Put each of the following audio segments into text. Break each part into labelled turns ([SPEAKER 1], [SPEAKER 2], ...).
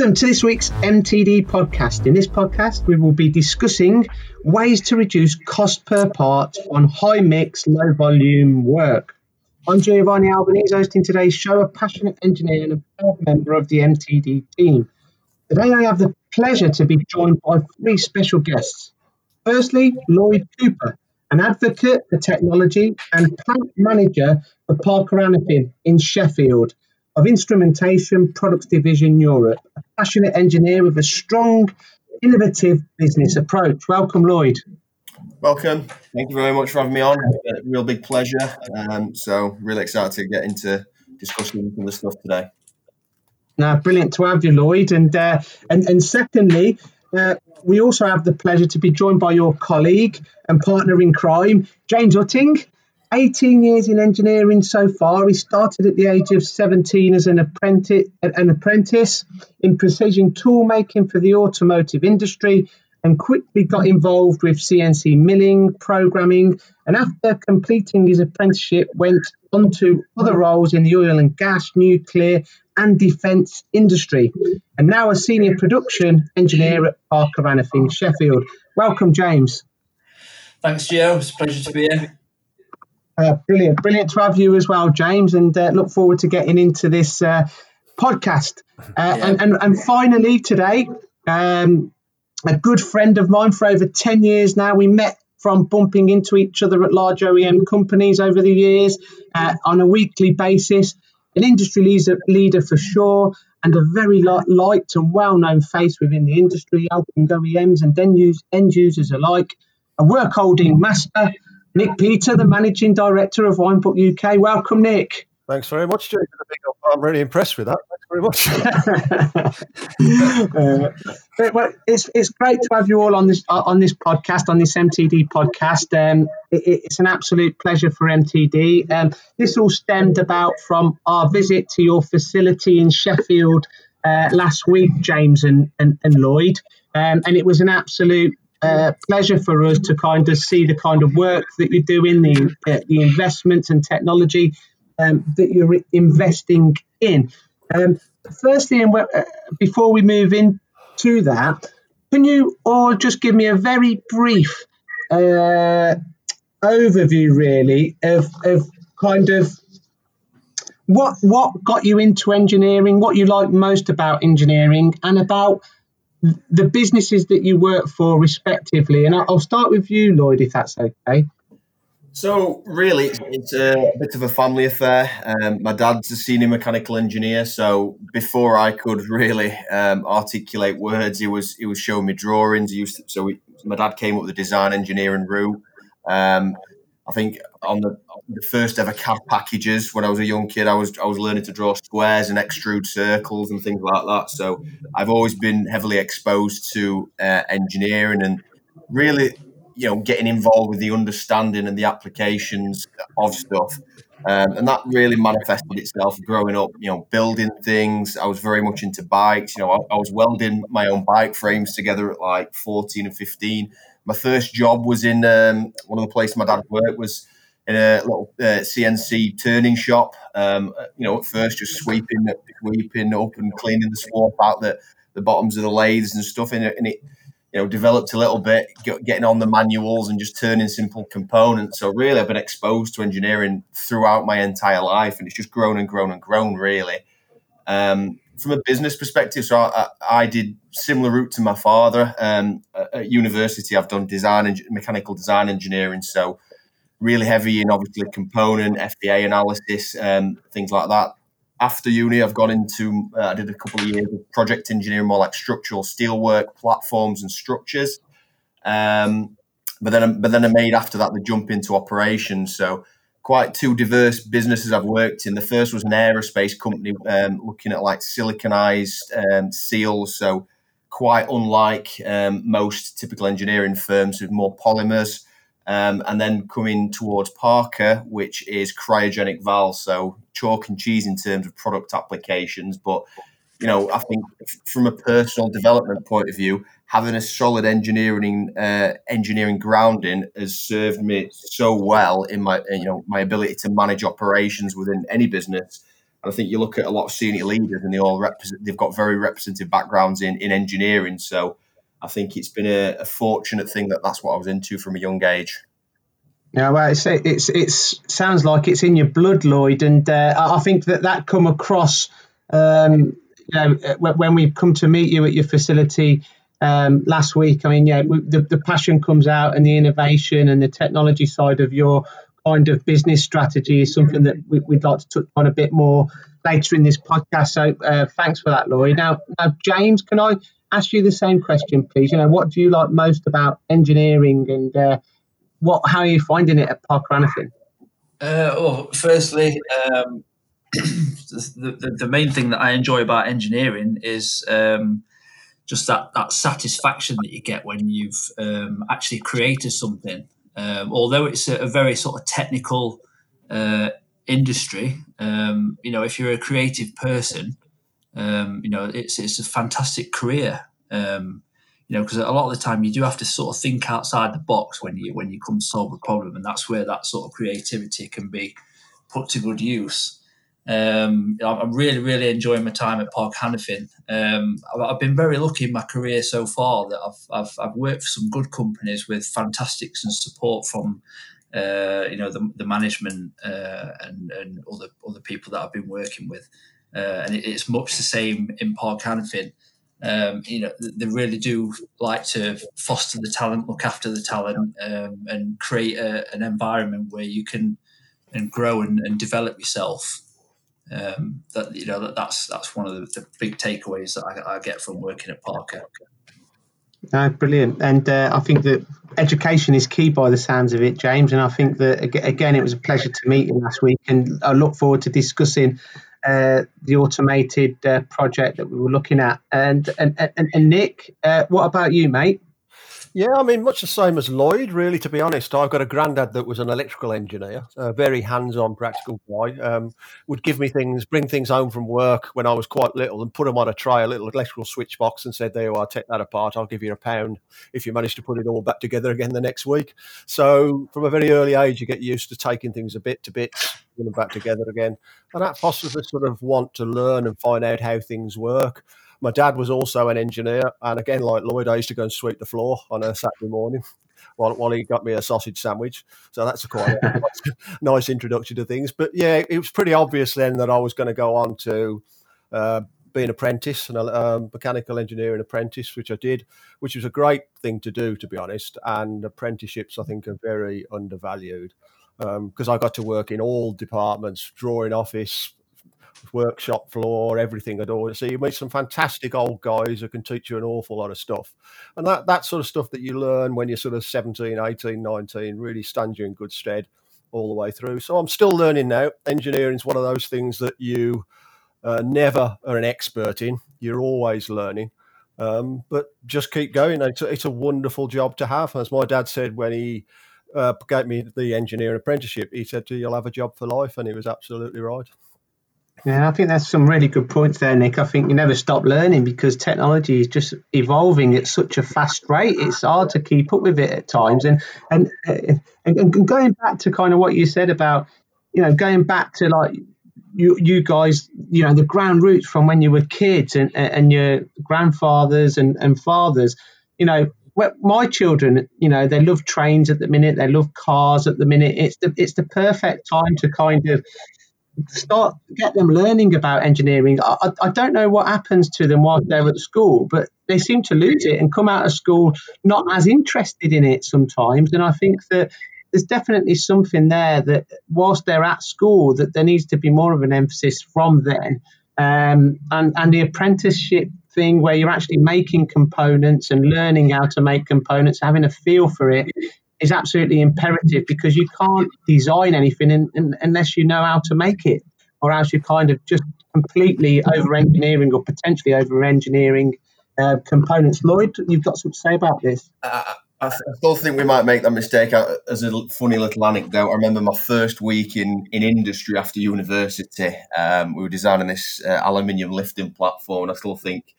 [SPEAKER 1] Welcome to this week's MTD podcast. In this podcast, we will be discussing ways to reduce cost per part on high mix, low volume work. I'm Giovanni Albanese, hosting today's show, a passionate engineer and a proud member of the MTD team. Today, I have the pleasure to be joined by three special guests. Firstly, Lloyd Cooper, an advocate for technology and plant manager for Parker Hannifin in Sheffield of Instrumentation Products Division Europe, a passionate engineer with a strong, innovative business approach. Welcome, Lloyd.
[SPEAKER 2] Welcome. Thank you very much for having me on. A real big pleasure. Um, so, really excited to get into discussing some of the stuff today.
[SPEAKER 1] Now, brilliant to have you, Lloyd. And uh, and and secondly, uh, we also have the pleasure to be joined by your colleague and partner in crime, James Utting. 18 years in engineering so far. He started at the age of 17 as an apprentice, an apprentice in precision tool making for the automotive industry and quickly got involved with CNC milling, programming, and after completing his apprenticeship went on to other roles in the oil and gas, nuclear, and defence industry. And now a senior production engineer at Parker Hannifin, Sheffield. Welcome, James.
[SPEAKER 3] Thanks, Gio. It's a pleasure to be here.
[SPEAKER 1] Uh, brilliant, brilliant to have you as well, James, and uh, look forward to getting into this uh, podcast. Uh, yeah. and, and, and finally, today, um, a good friend of mine for over 10 years now. We met from bumping into each other at large OEM companies over the years uh, on a weekly basis. An industry leader, leader for sure, and a very liked and well known face within the industry, helping OEMs and end users alike. A work holding master Nick Peter, the managing director of Hainbuch UK. Welcome, Nick.
[SPEAKER 4] Thanks very much, Jason. I'm really impressed with that. Thanks
[SPEAKER 1] very much. uh, well, it's, it's great to have you all on this on this podcast, on this MTD podcast. Um, it, it's an absolute pleasure for MTD. Um, this all stemmed about from our visit to your facility in Sheffield uh, last week, James and, and, and Lloyd. Um, and it was an absolute uh, pleasure for us to kind of see the kind of work that you're doing, the uh, the investments and technology um, that you're investing in. Um, firstly, and uh, before we move into that, can you all just give me a very brief uh, overview, really, of, of kind of what what got you into engineering, what you like most about engineering, and about the businesses that you work for respectively. And I'll start with you, Lloyd, if that's okay.
[SPEAKER 2] So really, it's, a bit of a family affair. Um, my dad's a senior mechanical engineer, so before I could really um, articulate words, he was he was showing me drawings. He used to, so we, my dad came up with the design engineering route. Um, I think on the, the first ever CAD packages when I was a young kid, I was I was learning to draw squares and extrude circles and things like that. So I've always been heavily exposed to uh, engineering and really, you know, getting involved with the understanding and the applications of stuff. Um, and that really manifested itself growing up, you know, building things. I was very much into bikes. You know, I, I was welding my own bike frames together at like 14 and 15 my first job was in um, one of the places my dad worked was in a little uh, CNC turning shop. Um, you know, at first just sweeping, sweeping up and cleaning the swap out the, the bottoms of the lathes and stuff. And it, and it you know, developed a little bit, getting on the manuals and just turning simple components. So really, I've been exposed to engineering throughout my entire life, and it's just grown and grown and grown. Really, um, from a business perspective, so I, I, did similar route to my father. Um, at university, I've done design and mechanical design engineering, so really heavy in obviously component FEA analysis, um, things like that. After uni, I've gone into uh, I did a couple of years of project engineering, more like structural steelwork, platforms, and structures. Um, but then, but then I made after that the jump into operations. So quite two diverse businesses I've worked in. The first was an aerospace company um, looking at like siliconized um, seals, so quite unlike um, most typical engineering firms with more polymers. Um, and then coming towards Parker, which is cryogenic valves, so chalk and cheese in terms of product applications. But you know, I think from a personal development point of view, having a solid engineering uh, engineering grounding has served me so well in my you know my ability to manage operations within any business And I think you look at a lot of senior leaders, and they all. They've got very representative backgrounds in in engineering. So I think it's been a, a fortunate thing that that's what I was into from a young age.
[SPEAKER 1] Yeah, well, it's it's it's sounds like it's in your blood, Lloyd, and uh, I think that that come across. Um, know, uh, when we come to meet you at your facility um, last week, I mean, yeah, the, the passion comes out, and the innovation and the technology side of your kind of business strategy is something that we, would like to touch on a bit more later in this podcast. So, uh, thanks for that, Lloyd. Now, now, James, can I ask you the same question, please? You know, what do you like most about engineering and uh, what how are you finding it at Parker Hannifin?
[SPEAKER 3] Uh, well, firstly, um, the, the, main thing that I enjoy about engineering is um, just that, that satisfaction that you get when you've um, actually created something. Um, although it's a, a, very sort of technical uh, industry, um, you know, if you're a creative person, um, you know, it's it's a fantastic career. Um, you know, because a lot of the time you do have to sort of think outside the box when you when you come solve a problem, and that's where that sort of creativity can be put to good use. Um, I'm really, really enjoying my time at Parker Hannifin. Um, I've been very lucky in my career so far that I've, I've, I've worked for some good companies with fantastics and support from, uh, you know, the, the management uh, and, and other other people that I've been working with. Uh, and it, it's much the same in Parker Hannifin. um, you know, they really do like to foster the talent, look after the talent, um, and create a, an environment where you can and grow and, and develop yourself. Um, that you know that, that's that's one of the, the big takeaways that I, I, get from working at Parker.
[SPEAKER 1] No, brilliant, and uh, I think that education is key by the sounds of it, James. And I think that again, it was a pleasure to meet you last week, and I look forward to discussing uh, the automated uh, project that we were looking at. And and, and, and Nick, uh, what about you, mate?
[SPEAKER 4] Yeah, I mean, much the same as Lloyd, really, to be honest. I've got a granddad that was an electrical engineer, a very hands on, practical guy. Um, would give me things, bring things home from work when I was quite little and put them on a tray, a little electrical switch box, and said, There you are, take that apart. I'll give you a pound if you manage to put it all back together again the next week. So, from a very early age, you get used to taking things a bit to bits, putting them back together again. And that fosters a sort of want to learn and find out how things work. My dad was also an engineer, and again, like Lloyd, I used to go and sweep the floor on a Saturday morning while, while he got me a sausage sandwich. So that's a quite a nice introduction to things. But yeah, it was pretty obvious then that I was going to go on to uh, be an apprentice, an um, mechanical engineering apprentice, which I did, which was a great thing to do, to be honest. And apprenticeships, I think, are very undervalued because um, I got to work in all departments, drawing office, workshop floor, everything at all. So you meet some fantastic old guys who can teach you an awful lot of stuff. And that, that sort of stuff that you learn when you're sort of 17, 18, 19 really stands you in good stead all the way through. So I'm still learning now. Engineering is one of those things that you uh, never are an expert in. You're always learning. Um, but just keep going. It's a, it's a wonderful job to have. As my dad said when he uh, gave me the engineering apprenticeship, he said, You'll have a job for life. And he was absolutely right.
[SPEAKER 1] Yeah, I think that's some really good points there, Nick. I think you never stop learning because technology is just evolving at such a fast rate. It's hard to keep up with it at times. And and and, and going back to kind of what you said about, you know, going back to like you you guys, you know, the ground roots from when you were kids and and your grandfathers and and fathers, you know, my children, you know, they love trains at the minute. They love cars at the minute. It's the it's the perfect time to kind of start get them learning about engineering. I, I don't know what happens to them while they're at school, but they seem to lose it and come out of school not as interested in it sometimes. And I think that there's definitely something there that whilst they're at school, that there needs to be more of an emphasis from then. Um, and and the apprenticeship thing where you're actually making components and learning how to make components, having a feel for it is absolutely imperative because you can't design anything in, in, unless you know how to make it, or else you're kind of just completely over engineering or potentially over engineering uh, components. Lloyd, you've got something to say about this?
[SPEAKER 2] Uh, I, still think we might make that mistake. As a funny little anecdote, I remember my first week in, in industry after university. Um, we were designing this uh, aluminium lifting platform, and I still think,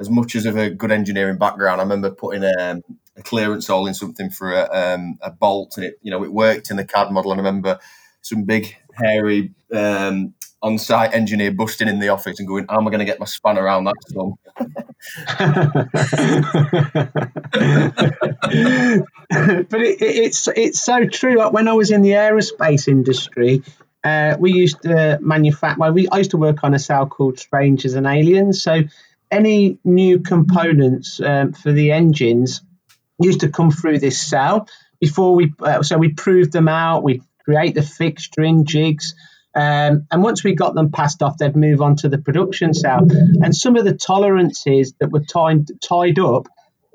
[SPEAKER 2] as much as of a good engineering background, I remember putting um, a clearance hole in something for a, um, a bolt, and it you know it worked in the CAD model. And I remember some big hairy um, on-site engineer busting in the office and going, "How am I going to get my span around that son?"
[SPEAKER 1] but it, it, it's it's so true. When I was in the aerospace industry, uh, we used to manufacture. Well, we I used to work on a cell called Strangers and Aliens. So any new components um, for the engines used to come through this cell before we. Uh, so we proved them out. We create the fixturing jigs. Um, and once we got them passed off, they'd move on to the production cell. And some of the tolerances that were tied, tied up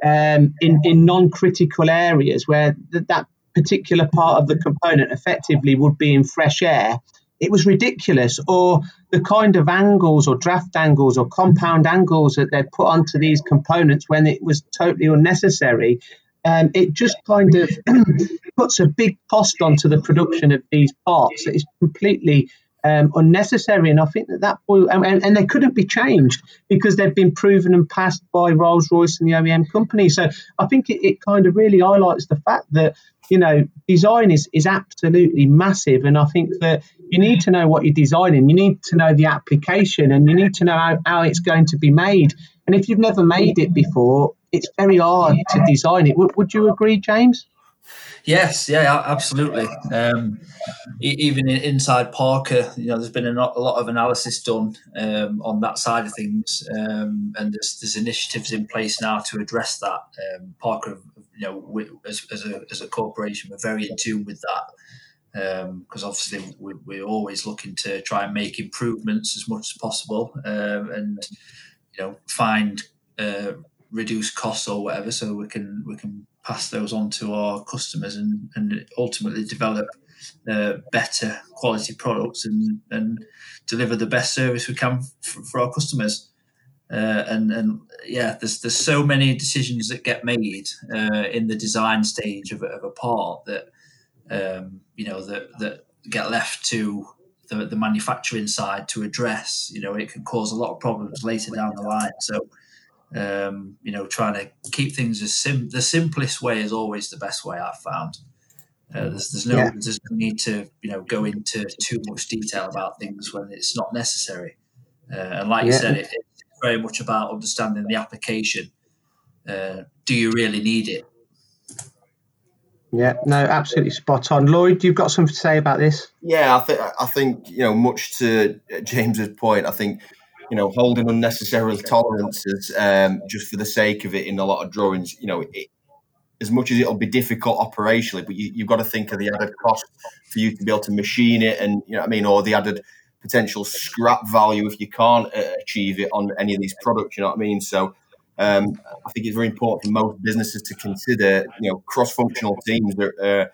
[SPEAKER 1] um, in, in non critical areas where th- that particular part of the component effectively would be in fresh air, it was ridiculous. Or the kind of angles or draft angles or compound angles that they'd put onto these components when it was totally unnecessary. Um, it just kind of puts a big cost onto the production of these parts that is completely um, unnecessary. And I think that that will, and, and, they couldn't be changed because they've been proven and passed by Rolls Royce and the OEM company. So I think it, it kind of really highlights the fact that you know design is is absolutely massive, and I think that you need to know what you're designing. You need to know the application, and you need to know how, how it's going to be made. And if you've never made it before, it's very hard to design it. Would, would you agree, James?
[SPEAKER 3] Yes, yeah, absolutely. Um, even inside Parker, you know, there's been a, lot of analysis done um, on that side of things, um, and there's, there's initiatives in place now to address that. Um, Parker, you know, we, as, as, a, as a corporation, we're very in tune with that because um, obviously we, are always looking to try and make improvements as much as possible, um, and you know, find uh, reduce costs or whatever, so we can we can pass those on to our customers and, and ultimately develop uh, better quality products and, and deliver the best service we can for, for our customers. Uh, and and yeah, there's there's so many decisions that get made uh, in the design stage of, of a part that um, you know that that get left to the, the manufacturing side to address. You know, it can cause a lot of problems later down the line. So um, you know, trying to keep things as sim- the simplest way is always the best way I've found. Uh, there's, there's no yeah. there's no need to you know go into too much detail about things when it's not necessary. Uh, and like yeah. you said, it, it's very much about understanding the application. Uh, do you really need it?
[SPEAKER 1] Yeah, no, absolutely spot on. Lloyd, you've got something to say about this?
[SPEAKER 2] Yeah, I think I think you know, much to James's point, I think you know, holding unnecessary tolerances um, just for the sake of it in a lot of drawings, you know, it, as much as it'll be difficult operationally, but you, have got to think of the added cost for you to be able to machine it, and you know, what I mean, or the added potential scrap value if you can't uh, achieve it on any of these products. You know what I mean? So. Um, I think it's very important for most businesses to consider, you know, cross-functional teams that are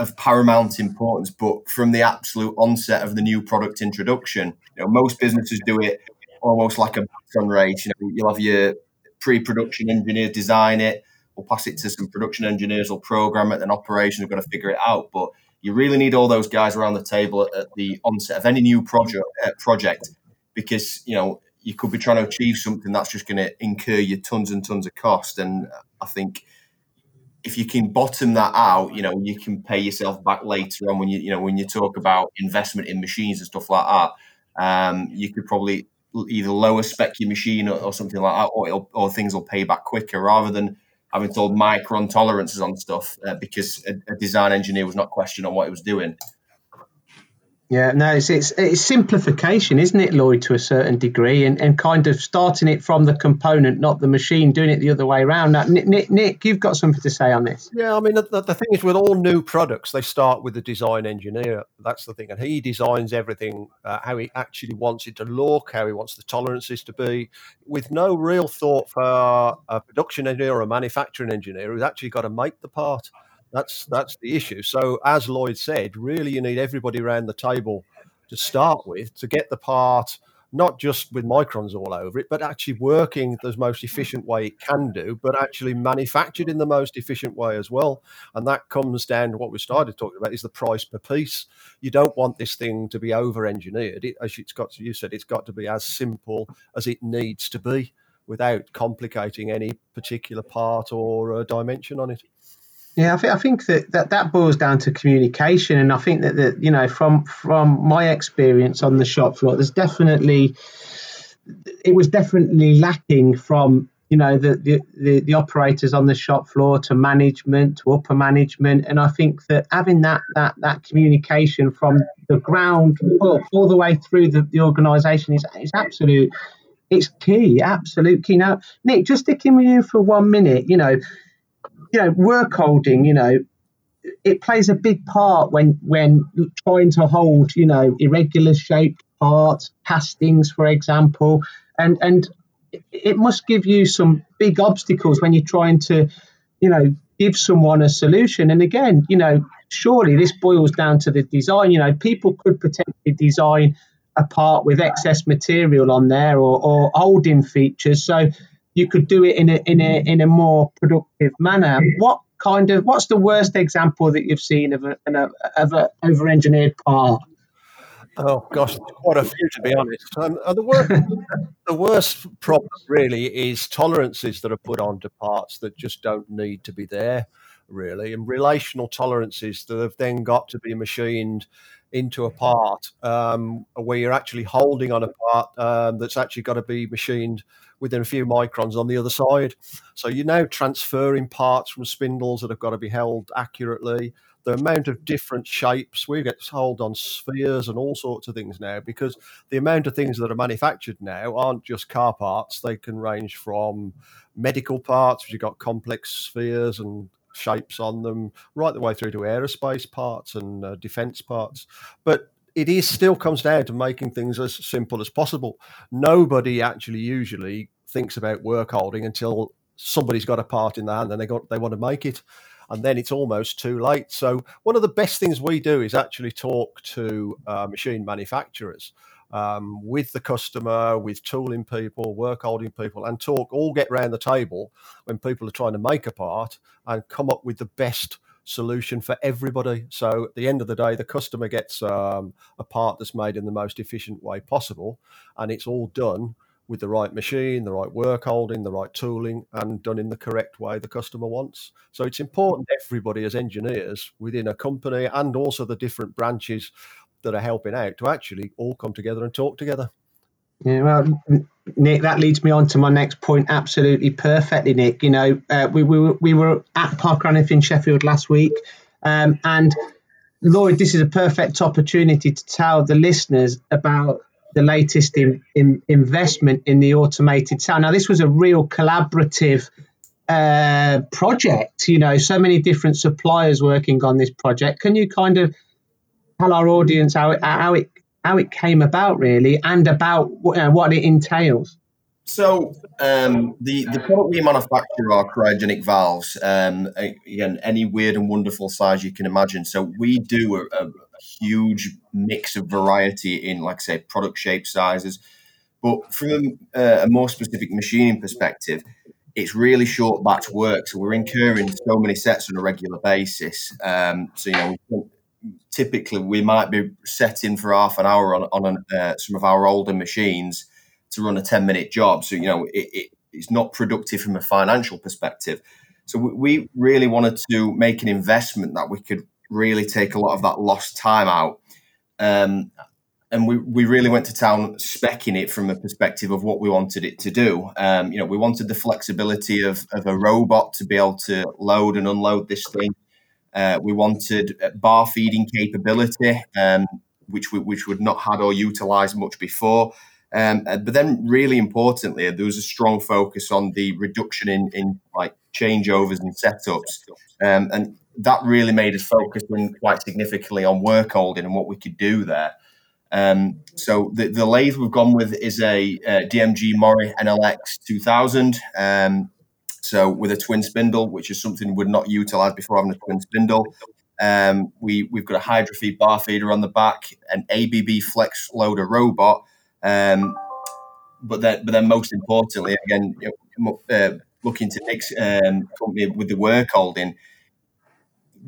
[SPEAKER 2] of paramount importance. But from the absolute onset of the new product introduction, you know, most businesses do it almost like a run race. You know, you'll have your pre-production engineers design it, we'll pass it to some production engineers, will program it, and operations have got to figure it out. But you really need all those guys around the table at, at the onset of any new project uh, project because you know you could be trying to achieve something that's just going to incur you tons and tons of cost. And I think if you can bottom that out, you know, you can pay yourself back later on when you, you know, when you talk about investment in machines and stuff like that. Um, you could probably either lower spec your machine or, or something like that, or, or things will pay back quicker rather than having told micron tolerances on stuff uh, because a, a, design engineer was not questioned on what he was doing.
[SPEAKER 1] Yeah, no, it's, it's, it's simplification, isn't it, Lloyd, to a certain degree, and, and kind of starting it from the component, not the machine, doing it the other way around. Now, Nick, Nick, you've got something to say on this.
[SPEAKER 4] Yeah, I mean, the, the thing is, with all new products, they start with the design engineer. That's the thing, and he designs everything uh, how he actually wants it to look, how he wants the tolerances to be, with no real thought for a production engineer or a manufacturing engineer who's actually got to make the part. That's that's the issue. So as Lloyd said, really you need everybody around the table to start with to get the part not just with microns all over it, but actually working the most efficient way it can do, but actually manufactured in the most efficient way as well. And that comes down to what we started talking about is the price per piece. You don't want this thing to be over engineered. It, as it's got you said, it's got to be as simple as it needs to be without complicating any particular part or uh, dimension on it.
[SPEAKER 1] Yeah, I think I think that, that that boils down to communication, and I think that that you know from from my experience on the shop floor, there's definitely it was definitely lacking from you know the, the, the, the, operators on the shop floor to management to upper management and i think that having that that that communication from the ground up all the way through the, the organization is, is absolute it's key absolute key. Now nick just sticking with you for one minute you know you know work holding you know it plays a big part when when trying to hold you know irregular shaped parts castings for example and and it must give you some big obstacles when you're trying to, you know, give someone a solution. And again, you know, surely this boils down to the design. You know, people could potentially design a part with excess material on there or, or holding features. So you could do it in a in a in a more productive manner. What kind of what's the worst example that you've seen of a, of a over engineered part?
[SPEAKER 4] Oh gosh, quite a few to be honest. Um, the worst, the worst problem really is tolerances that are put onto parts that just don't need to be there, really, and relational tolerances that have then got to be machined into a part um, where you're actually holding on a part um, that's actually got to be machined within a few microns on the other side. So you're now transferring parts from spindles that have got to be held accurately the amount of different shapes. We get hold on spheres and all sorts of things now because the amount of things that are manufactured now aren't just car parts. They can range from medical parts, which you've got complex spheres and shapes on them, right the way through to aerospace parts and uh, defense parts. But it is still comes down to making things as simple as possible. Nobody actually usually thinks about work holding until somebody's got a part in their hand and they got they want to make it and then it's almost too late. So one of the best things we do is actually talk to uh, machine manufacturers. Um, with the customer, with tooling people, work holding people, and talk all get round the table when people are trying to make a part and come up with the best solution for everybody. So at the end of the day, the customer gets um, a part that's made in the most efficient way possible, and it's all done with the right machine, the right work holding, the right tooling, and done in the correct way the customer wants. So it's important everybody as engineers within a company and also the different branches that are helping out to actually all come together and talk together.
[SPEAKER 1] Yeah, well, Nick, that leads me on to my next point absolutely perfectly, Nick. You know, uh, we, we, were, we were at Parker Hannifin in Sheffield last week, um, and Lloyd, this is a perfect opportunity to tell the listeners about the latest in, in investment in the automated cell. Now, this was a real collaborative uh, project. You know, so many different suppliers working on this project. Can you kind of tell our audience how it, how it how it came about, really, and about uh, what it entails?
[SPEAKER 2] So um, the the product we manufacture are cryogenic valves. Um, again, any weird and wonderful size you can imagine. So we do a, a huge mix of variety in, like say, product shape sizes. But from a, a more specific machining perspective, it's really short batch work. So we're incurring so many sets on a regular basis. Um, so, you know, typically we might be setting for half an hour on, on an, uh, some of our older machines to run a 10 minute job. So, you know, it, it, it's not productive from a financial perspective. So we, really wanted to make an investment that we could really take a lot of that lost time out. Um, and we, we really went to town specking it from a perspective of what we wanted it to do. Um, you know, we wanted the flexibility of, of a robot to be able to load and unload this thing. Uh, we wanted bar feeding capability, um, which we, which we'd not had or utilised much before. Um, uh, but then, really importantly, there was a strong focus on the reduction in, in like changeovers and setups, um, and that really made us focus in quite significantly on work holding and what we could do there. Um, so the, the lathe we've gone with is a, a DMG Mori NLX 2000. Um, so with a twin spindle, which is something we'd not utilised before having a twin spindle. Um, we we've got a Hydra-Feed bar feeder on the back, an ABB flex loader robot, um, but then but then most importantly, again, uh, looking to Nick's um, company with the work holding,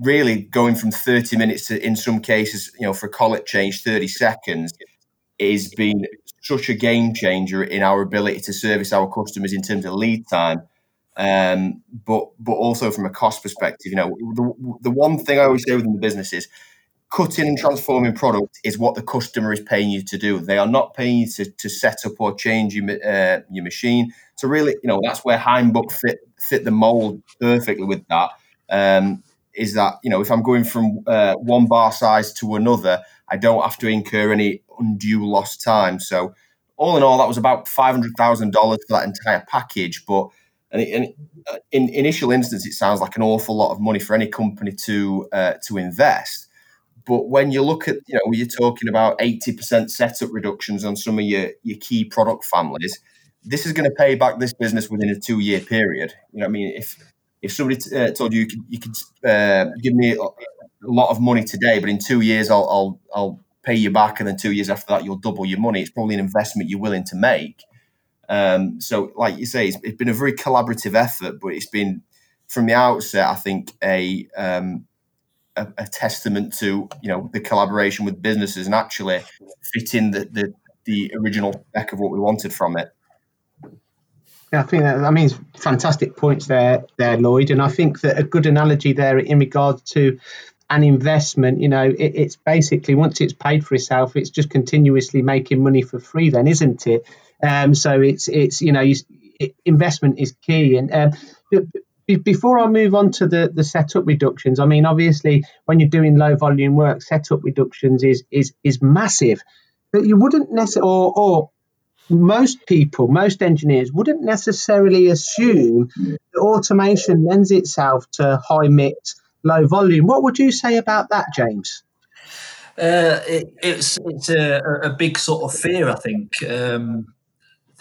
[SPEAKER 2] really going from 30 minutes to, in some cases, you know, for a collet change, 30 seconds is been such a game changer in our ability to service our customers in terms of lead time Um, but but also from a cost perspective, you know, the, the one thing I always say within the business is cutting and transforming product is what the customer is paying you to do. They are not paying you to, to set up or change your uh, your machine. So really, you know, that's where Hainbuch fit fit the mold perfectly with that. Um, is that you know if I'm going from uh, one bar size to another, I don't have to incur any undue lost time. So all in all, that was about five hundred thousand dollars for that entire package. But and, in initial instance, it sounds like an awful lot of money for any company to uh, to invest. But when you look at, you know, you're talking about 80% setup reductions on some of your, your key product families, this is going to pay back this business within a two year period. You know, I mean, if if somebody t- uh, told you you could, you could uh, give me a, lot of money today, but in two years I'll, I'll I'll pay you back, and then two years after that you'll double your money. It's probably an investment you're willing to make. Um, so, like you say, it's, it's been a very collaborative effort, but it's been from the outset, I think, a um, a, a, testament to you know the collaboration with businesses and actually fitting the, the the original spec of what we wanted from it.
[SPEAKER 1] Yeah, I think that I mean fantastic points there, there, Lloyd, and I think that a good analogy there in regards to an investment. You know, it, it's basically once it's paid for itself, it's just continuously making money for free. Then, isn't it? Um, so it's it's you know, you, it, investment is key, and um, before I move on to the, the setup reductions, I mean, obviously, when you're doing low volume work, setup reductions is is is massive. But you wouldn't necessarily, or, or most people, most engineers wouldn't necessarily assume that automation lends itself to high mix, low volume. What would you say about that, James?
[SPEAKER 3] Uh, it, it's it's a, a, big sort of fear, I think. Um,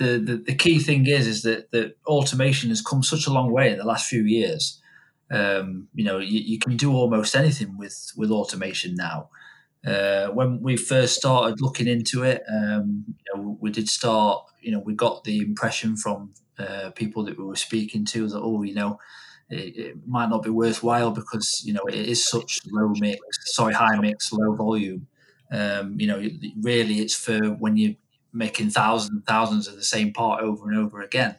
[SPEAKER 3] the, the, the key thing is is that, that automation has come such a long way in the last few years. Um, you know, you, you, can do almost anything with with automation now. Uh, when we first started looking into it, um, you know, we did start. You know, we got the impression from uh, people that we were speaking to that oh, you know, it, it, might not be worthwhile because you know it is such low mix, sorry, high mix, low volume. Um, you know, really, it's for when you making thousands and thousands of the same part over and over again.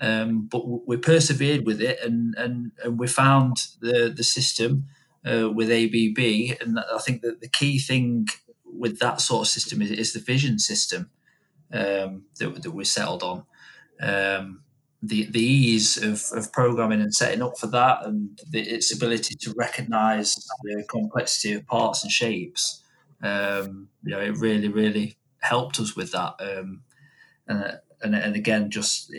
[SPEAKER 3] Um, but we persevered with it, and, and, and we found the the system uh, with ABB. And I think that the key thing with that sort of system is, is the vision system um, that, that we settled on. Um, the, the ease of, of programming and setting up for that, and the, its ability to recognise the complexity of parts and shapes. Um, you know, it really, really helped us with that. Um, and, and, and again, just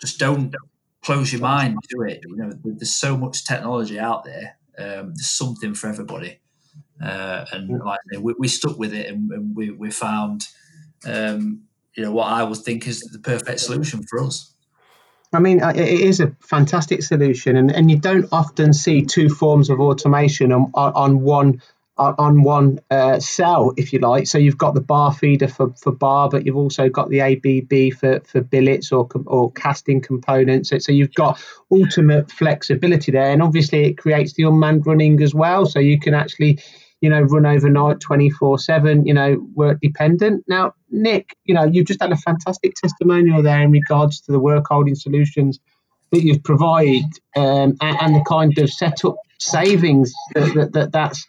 [SPEAKER 3] just don't close your mind to it. You know, there's so much technology out there. Um, there's something for everybody, uh, and like we, we, stuck with it, and, and we, we found, um, you know, what I would think is the perfect solution for us.
[SPEAKER 1] I mean, it is a fantastic solution, and, and you don't often see two forms of automation on, on one on one uh, cell, if you like. So you've got the bar feeder for, for bar, but you've also got the ABB for, for billets or or casting components. So, you've got ultimate flexibility there, and obviously it creates the unmanned running as well. So you can actually, you know, run overnight, twenty four seven. You know, work dependent. Now, Nick, you know, you've just had a fantastic testimonial there in regards to the work holding solutions that you've provided um, and, and, the kind of setup savings that, that, that that's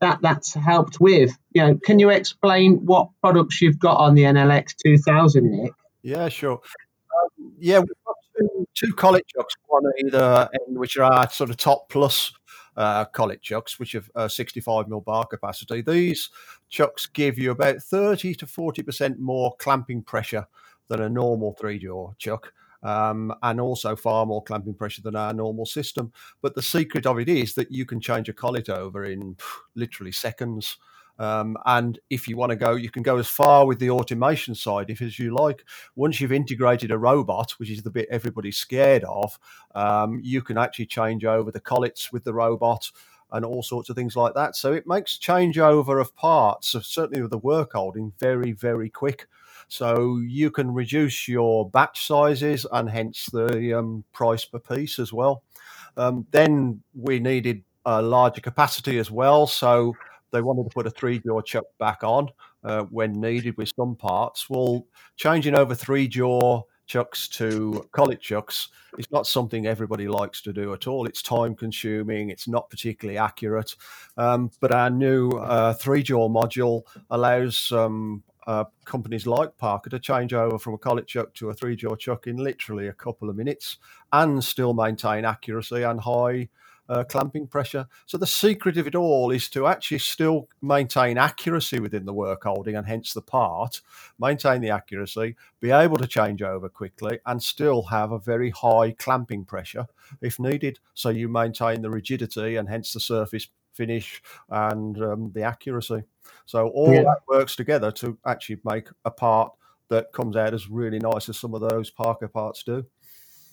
[SPEAKER 1] that that's helped with. You know, can you explain what products you've got on the NLX 2000, Nick?
[SPEAKER 4] Yeah, sure. Um, yeah, we've got two, two collet chucks, one either end, which are our sort of TOPlus uh, collet chucks, which have uh, 65 mil bar capacity. These chucks give you about 30 to 40% more clamping pressure than a normal three jaw chuck um, and also far more clamping pressure than our normal system. But the secret of it is that you can change a collet over in literally seconds. Um, and if you want to go, you can go as far with the automation side if as you like. Once you've integrated a robot, which is the bit everybody's scared of, um, you can actually change over the collets with the robot and all sorts of things like that. So it makes changeover of parts, certainly with the work holding, very, very quick. So you can reduce your batch sizes and hence the um, price per piece as well. Um, then we needed a larger capacity as well. So they wanted to put a three jaw chuck back on uh, when needed with some parts. Well, changing over three jaw chucks to collet chucks is not something everybody likes to do at all. It's time consuming, it's not particularly accurate. Um, but our new uh, three jaw module allows um, uh, companies like Parker to change over from a collet chuck to a three jaw chuck in literally a couple of minutes and still maintain accuracy and high uh, clamping pressure. So the secret of it all is to actually still maintain accuracy within the work holding and hence the part, maintain the accuracy, be able to change over quickly, and still have a very high clamping pressure if needed. So you maintain the rigidity and hence the surface finish and um, the accuracy. So all yeah. that works together to actually make a part that comes out as really nice as some of those Parker parts do.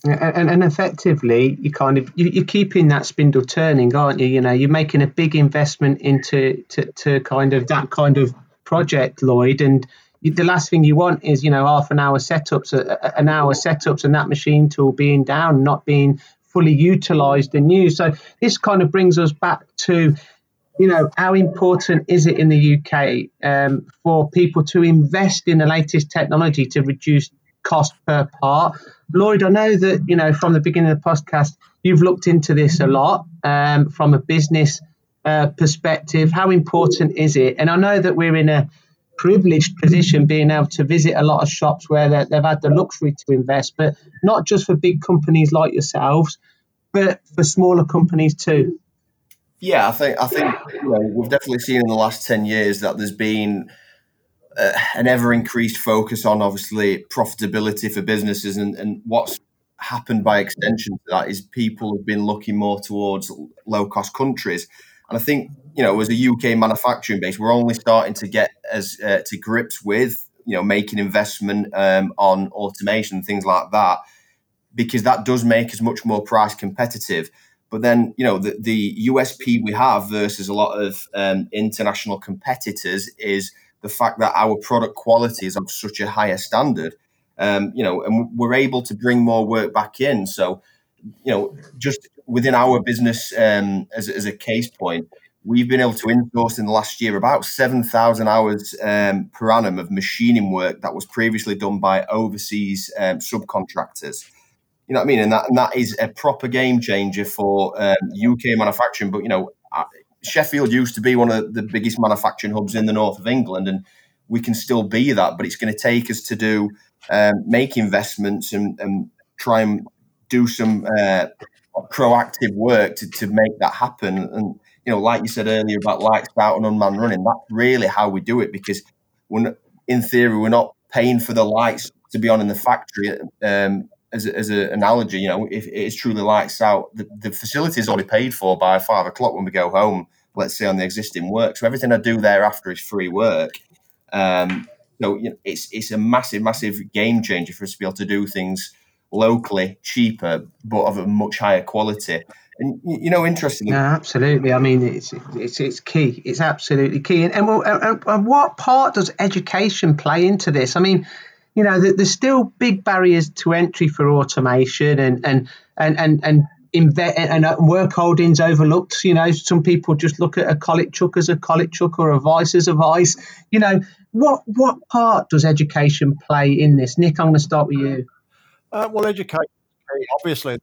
[SPEAKER 1] And, and effectively, you kind of you, are keeping that spindle turning, aren't you? You know, you're making a big investment into to, to kind of that kind of project, Lloyd. And the last thing you want is you know half an hour setups, an hour setups, and that machine tool being down, not being fully utilised and used. So this kind of brings us back to you know, how important is it in the UK um, for people to invest in the latest technology to reduce cost per part? Lloyd, I know that, you know, from the beginning of the podcast, you've looked into this a lot um, from a business uh, perspective. How important is it? And I know that we're in a privileged position being able to visit a lot of shops where they've had the luxury to invest, but not just for big companies like yourselves, but for smaller companies too.
[SPEAKER 2] Yeah, I think I think you know, we've definitely seen in the last ten years that there's been uh, an ever increased focus on obviously profitability for businesses, and, and what's happened by extension to that is people have been looking more towards low cost countries, and I think you know as a UK manufacturing base, we're only starting to get as uh, to grips with you know making investment um, on automation things like that because that does make us much more price competitive. But then, you know, the, the USP we have versus a lot of um, international competitors is the fact that our product quality is of such a higher standard. Um, you know, and we're able to bring more work back in. So, you know, just within our business, um, as, as a case point, we've been able to insource in the last year about 7,000 hours um, per annum of machining work that was previously done by overseas um, subcontractors. You know what I mean? And that and that is a proper game changer for um, UK manufacturing. But you know, Sheffield used to be one of the biggest manufacturing hubs in the north of England, and we can still be that. But it's going to take us to do um, make investments and, and, try and do some uh, proactive work to, to make that happen. And you know, like you said earlier about lights out and unmanned running, that's really how we do it because when in theory we're not paying for the lights to be on in the factory um, as, as an analogy, you know, if it is truly lights out, the, the facility is already paid for by five o'clock when we go home, let's say on the existing work. So everything I do thereafter is free work. Um, so you know, it's it's a massive, massive game changer for us to be able to do things locally, cheaper, but of a much higher quality. And you know, interestingly,
[SPEAKER 1] no, absolutely. I mean, it's it's it's key. It's absolutely key. And and, and, and what part does education play into this? I mean you know, there's still big barriers to entry for automation and and and and and Inve- and work holdings overlooked. You know, some people just look at a collet chuck as a collet chuck or a vice as a vice. You know, what what part does education play in this? Nick, I'm going to start with you.
[SPEAKER 4] Uh, well, education, obviously,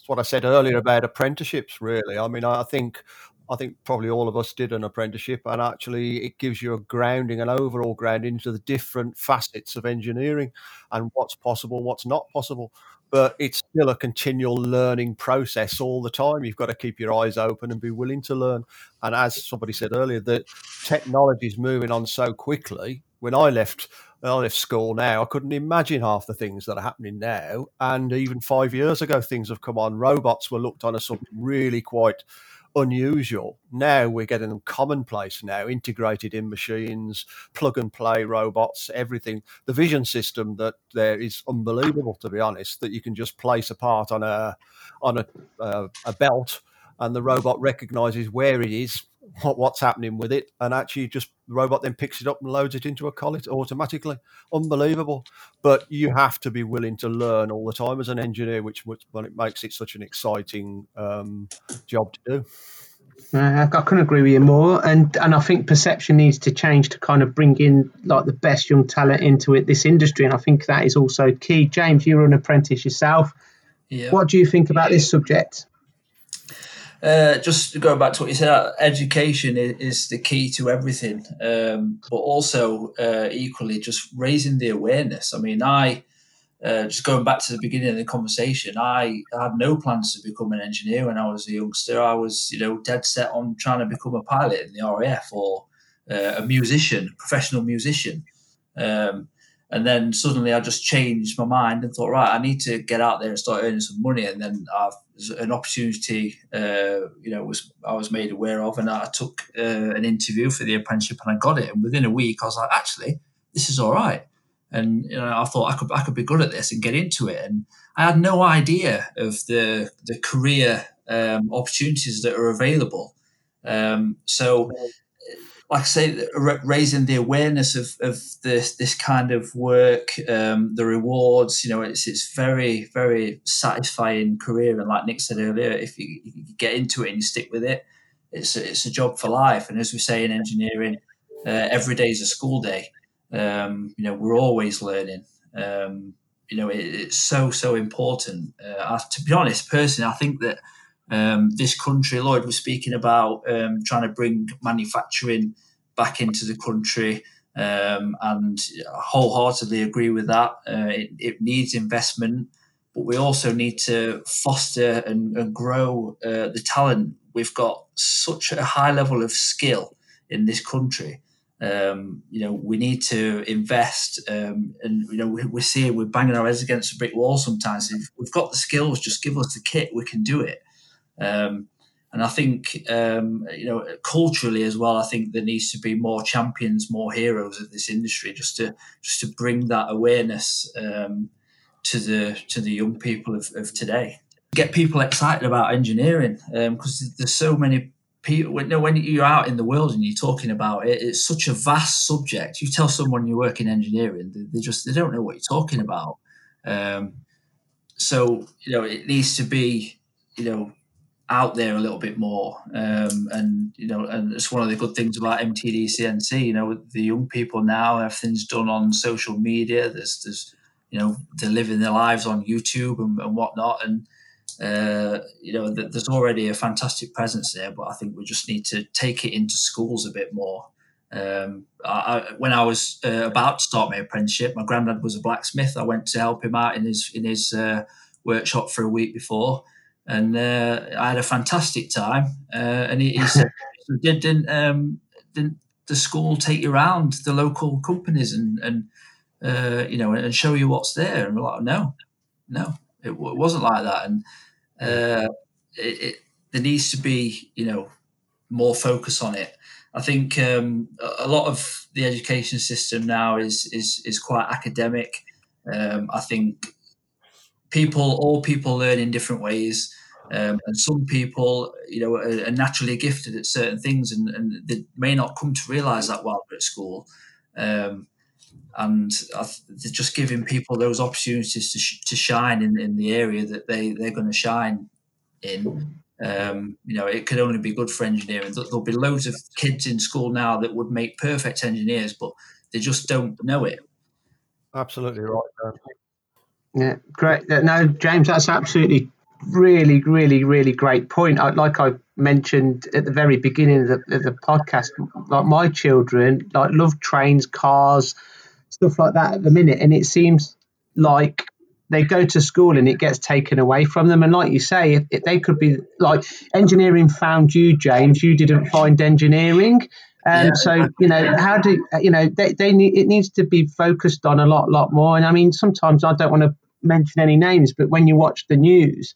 [SPEAKER 4] that's what I said earlier about apprenticeships. Really, I mean, I think I think probably all of us did an apprenticeship, and actually, it gives you a grounding, an overall grounding into the different facets of engineering and what's possible, what's not possible. But it's still a continual learning process all the time. You've got to keep your eyes open and be willing to learn. And as somebody said earlier, that technology is moving on so quickly. When I left, I left school now, I couldn't imagine half the things that are happening now. And even five years ago, things have come on. Robots were looked on as something really quite unusual. Now we're getting them commonplace now, integrated in machines, plug and play robots, everything. The vision system that there is unbelievable, to be honest, that you can just place a part on a on a, uh, a belt and the robot recognizes where it is, what, what's happening with it, and actually just the robot then picks it up and loads it into a collet automatically. Unbelievable. But you have to be willing to learn all the time as an engineer, which, which it makes it such an exciting um, job to do.
[SPEAKER 1] Uh, I couldn't agree with you more, and and I think perception needs to change to kind of bring in like the best young talent into it, this industry, and I think that is also key. James, you're an apprentice yourself. Yeah. What do you think about this subject?
[SPEAKER 3] Uh, just going back to what you said, education is, is the key to everything, um, but also uh, equally just raising the awareness. I mean, I uh, just going back to the beginning of the conversation, I had no plans to become an engineer when I was a youngster. I was, you know, dead set on trying to become a pilot in the RAF or uh, a musician, professional musician. Um, and then suddenly I just changed my mind and thought, right, I need to get out there and start earning some money. And then I've, an opportunity, uh, you know, was I was made aware of, and I took uh, an interview for the apprenticeship, and I got it. And within a week, I was like, actually, this is all right and you know, I thought I could I could be good at this and get into it. And I had no idea of the the career um, opportunities that are available. Um, so, like I say, raising the awareness of, of this this kind of work, um, the rewards. You know, it's it's very very satisfying career. And like Nick said earlier, if you, you get into it and you stick with it, it's a, it's a job for life. And as we say in engineering, uh, every day is a school day. Um, you know, we're always learning. Um, you know, it, it's so so important. Uh, I, to be honest, personally, I think that um, this country, Lloyd was speaking about um, trying to bring manufacturing back into the country, um, and wholeheartedly agree with that. Uh, it, it, needs investment, but we also need to foster and, and grow uh, the talent. We've got such a high level of skill in this country um, you know, we need to invest, um, and you know, we, we see it. We're banging our heads against a brick wall sometimes. If we've got the skills, just give us the kit. We can do it. Um, and I think, um, you know, culturally as well, I think there needs to be more champions, more heroes of this industry, just to just to bring that awareness um, to the to the young people of, of today. Get people excited about engineering because um, there's so many people when, when you're out in the world and you're talking about it it's such a vast subject you tell someone you work in engineering they, they just they don't know what you're talking about um, so you know it needs to be you know out there a little bit more um, and you know and it's one of the good things about mtd cnc you know the young people now everything's done on social media there's there's you know they're living their lives on youtube and, and whatnot and uh, you know, th- there's already a fantastic presence there, but I think we just need to take it into schools a bit more. Um, I, I, when I was uh, about to start my apprenticeship, my granddad was a blacksmith. I went to help him out in his in his uh, workshop for a week before, and uh, I had a fantastic time. Uh, and he, he said, "Didn't um, didn't the school take you around the local companies and and uh, you know and show you what's there?" And we're like, "No, no, it, it wasn't like that." And uh, it, it, there needs to be, you know, more focus on it. I think um, a lot of the education system now is is is quite academic. Um, I think people, all people, learn in different ways, um, and some people, you know, are, are, naturally gifted at certain things, and, and they may not come to realise that while they're at school. Um, and they're just giving people those opportunities to, sh- to shine in, in the area that they, they're going to shine in. Um, you know, it could only be good for engineering. There'll be loads of kids in school now that would make perfect engineers, but they just don't know it.
[SPEAKER 4] Absolutely right.
[SPEAKER 1] Yeah, great. No, James, that's absolutely really, really, really great point. I, like I mentioned at the very beginning of the, of the podcast, like my children, like love trains, cars, stuff like that at the minute, and it seems like they go to school and it gets taken away from them. And like you say, if, if they could be like engineering found you, James. You didn't find engineering. And yeah. so, you know, how do you know they, they need it needs to be focused on a lot, lot more. And I mean, sometimes I don't want to mention any names, but when you watch the news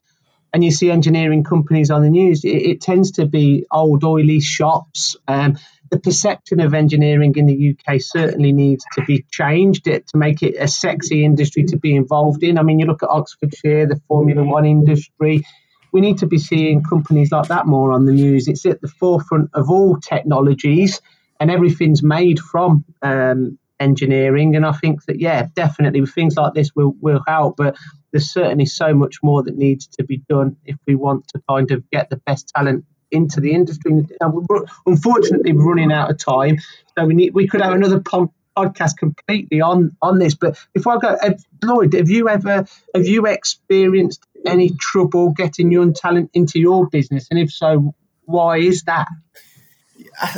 [SPEAKER 1] and you see engineering companies on the news, it, it tends to be old oily shops. Um, the perception of engineering in the UK certainly needs to be changed to make it a sexy industry to be involved in. I mean, you look at Oxfordshire, the Formula One industry. We need to be seeing companies like that more on the news. It's at the forefront of all technologies, and everything's made from um, engineering. And I think that, yeah, definitely things like this will, will help. But there's certainly so much more that needs to be done if we want to kind of get the best talent into the industry. Unfortunately, we're running out of time, so we need we could have another podcast completely on on this. But before I go, Lloyd, have you ever have you experienced any trouble getting young talent into your business, and if so, why is that?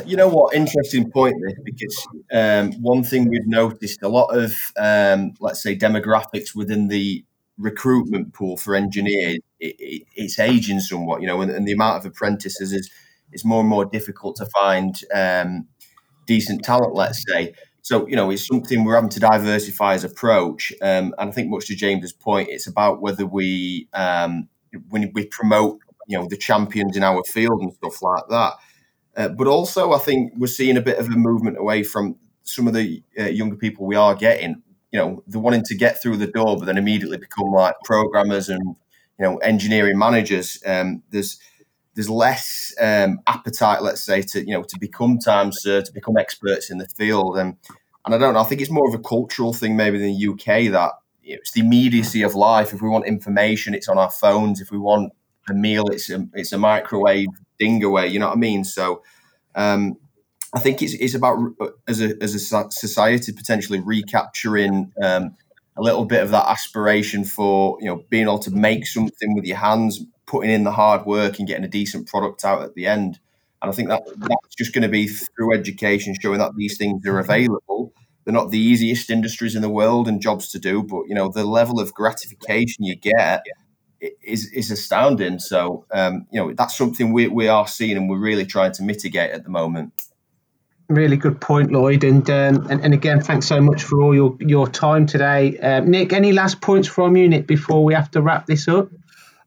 [SPEAKER 2] You know what? Interesting point because um, one thing we've noticed a lot of, um, let's say, demographics within the recruitment pool for engineers, it, it, it's aging somewhat. You know, and, and, the amount of apprentices is is more and more difficult to find um, decent talent. Let's say. So, you know, it's something we're having to diversify as approach. Um, and I think, much to James's point, it's about whether we, um, when we promote, you know, the champions in our field and stuff like that. Uh, but also, I think we're seeing a bit of a movement away from some of the uh, younger people we are getting. You know, they're wanting to get through the door, but then immediately become like programmers and you know engineering managers. Um, there's there's less um, appetite, let's say, to you know to become time served, to become experts in the field, and and I don't know. I think it's more of a cultural thing, maybe in the UK that you know, it's the immediacy of life. If we want information, it's on our phones. If we want a meal, it's a it's a microwave ding away. You know what I mean? So. Um, I think it's, it's about as a, as a society potentially recapturing um, a little bit of that aspiration for you know being able to make something with your hands, putting in the hard work and getting a decent product out at the end. And I think that that's just going to be through education, showing that these things are available. They're not the easiest industries in the world and jobs to do, but you know the level of gratification you get is is astounding. So um, you know that's something we we are seeing and we're really trying to mitigate at the moment.
[SPEAKER 1] Really good point, Lloyd, and um, and, and again, thanks so much for all your your time today, uh, Nick. Any last points from you, Nick, before we have to wrap this up?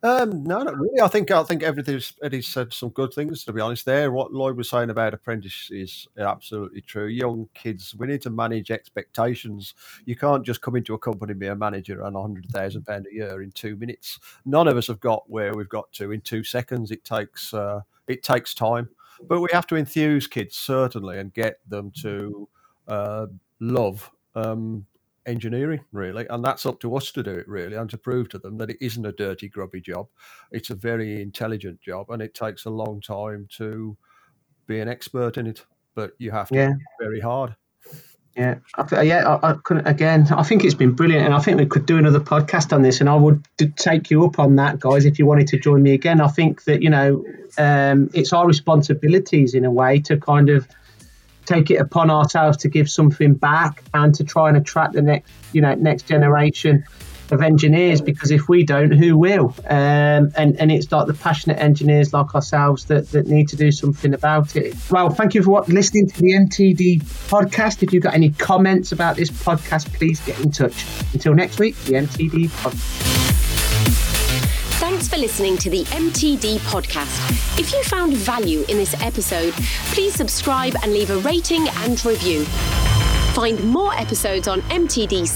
[SPEAKER 4] Um, no, not really. I think I think everything's Eddie said some good things. To be honest, there, what Lloyd was saying about apprentices is absolutely true. Young kids, we need to manage expectations. You can't just come into a company be a manager and hundred thousand pound a year in two minutes. None of us have got where we've got to in two seconds. It takes uh, it takes time, but we have to enthuse kids certainly and get them to uh, love um, engineering, really. And that's up to us to do it, really, and to prove to them that it isn't a dirty, grubby job. It's a very intelligent job, and it takes a long time to be an expert in it. But you have to yeah. very hard.
[SPEAKER 1] Yeah, I, yeah. I, I couldn't, again, I think it's been brilliant, and I think we could do another podcast on this. And I would take you up on that, guys, if you wanted to join me again. I think that you know, um, it's our responsibilities in a way to kind of take it upon ourselves to give something back and to try and attract the next you know next generation of engineers because if we don't who will um, and and it's like the passionate engineers like ourselves that, that need to do something about it well thank you for listening to the mtd podcast if you've got any comments about this podcast please get in touch until next week the mtd podcast
[SPEAKER 5] Thanks for listening to the MTD podcast. If you found value in this episode, please subscribe and leave a rating and review. Find more episodes on mtdcnc.com.